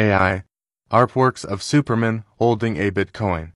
AI artworks of Superman holding a Bitcoin.